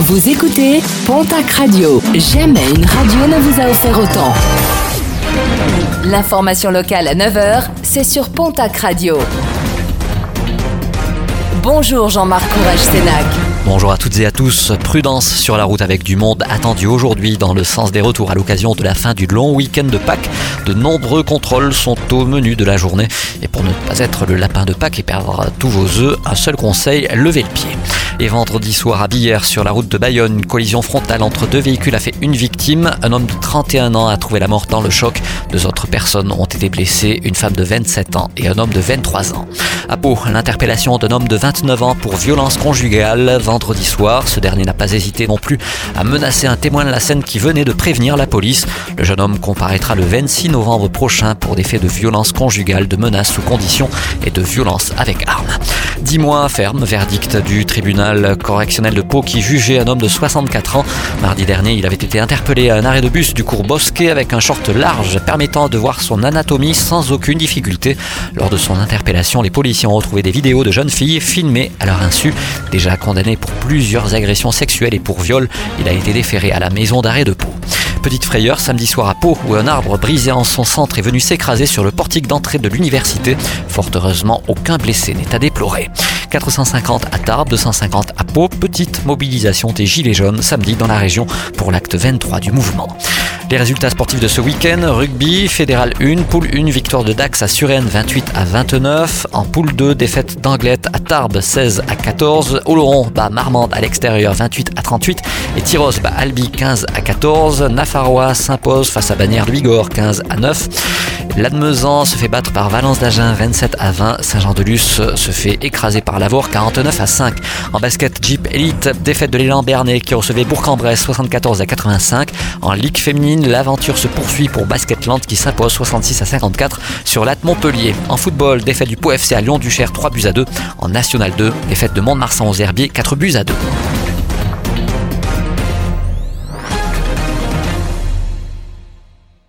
Vous écoutez Pontac Radio. Jamais une radio ne vous a offert autant. L'information locale à 9h, c'est sur Pontac Radio. Bonjour Jean-Marc Courage Sénac. Bonjour à toutes et à tous. Prudence sur la route avec du monde attendu aujourd'hui dans le sens des retours à l'occasion de la fin du long week-end de Pâques. De nombreux contrôles sont au menu de la journée. Et pour ne pas être le lapin de Pâques et perdre tous vos œufs, un seul conseil, levez le pied. Et vendredi soir à Billère, sur la route de Bayonne, une collision frontale entre deux véhicules a fait une victime. Un homme de 31 ans a trouvé la mort dans le choc. Deux autres personnes ont été blessées, une femme de 27 ans et un homme de 23 ans. À Pau, l'interpellation d'un homme de 29 ans pour violence conjugale vendredi soir. Ce dernier n'a pas hésité non plus à menacer un témoin de la scène qui venait de prévenir la police. Le jeune homme comparaîtra le 26 novembre prochain pour des faits de violence conjugale, de menaces sous condition et de violence avec arme. 10 mois ferme, verdict du tribunal correctionnel de Pau qui jugeait un homme de 64 ans. Mardi dernier, il avait été interpellé à un arrêt de bus du cours Bosquet avec un short large permettant de voir son anatomie sans aucune difficulté. Lors de son interpellation, les policiers ont retrouvé des vidéos de jeunes filles filmées à leur insu. Déjà condamné pour plusieurs agressions sexuelles et pour viol, il a été déféré à la maison d'arrêt de Pau. Petite frayeur samedi soir à Pau où un arbre brisé en son centre est venu s'écraser sur le portique d'entrée de l'université. Fort heureusement, aucun blessé n'est à déplorer. 450 à Tarbes, 250 à Pau. Petite mobilisation des Gilets jaunes samedi dans la région pour l'acte 23 du mouvement. Les résultats sportifs de ce week-end, rugby, fédéral 1, poule 1, victoire de Dax à Suresnes 28 à 29. En poule 2, défaite d'Anglette à Tarbes 16 à 14. Oloron bat Marmande à l'extérieur 28 à 38. Et Tyros bat Albi 15 à 14. Nafarois s'impose face à Bagnères de 15 à 9. L'Admezan se fait battre par Valence d'Agen 27 à 20. Saint-Jean-de-Luz se fait écraser par Lavour 49 à 5. En basket Jeep Elite, défaite de l'élan Bernet qui recevait Bourg-en-Bresse 74 à 85. En Ligue féminine, l'aventure se poursuit pour Basketland qui s'impose 66 à 54 sur l'At Montpellier. En football, défaite du Pau FC à Lyon-Duchère 3 buts à 2. En National 2, défaite de Mont-de-Marsan aux Herbiers 4 buts à 2.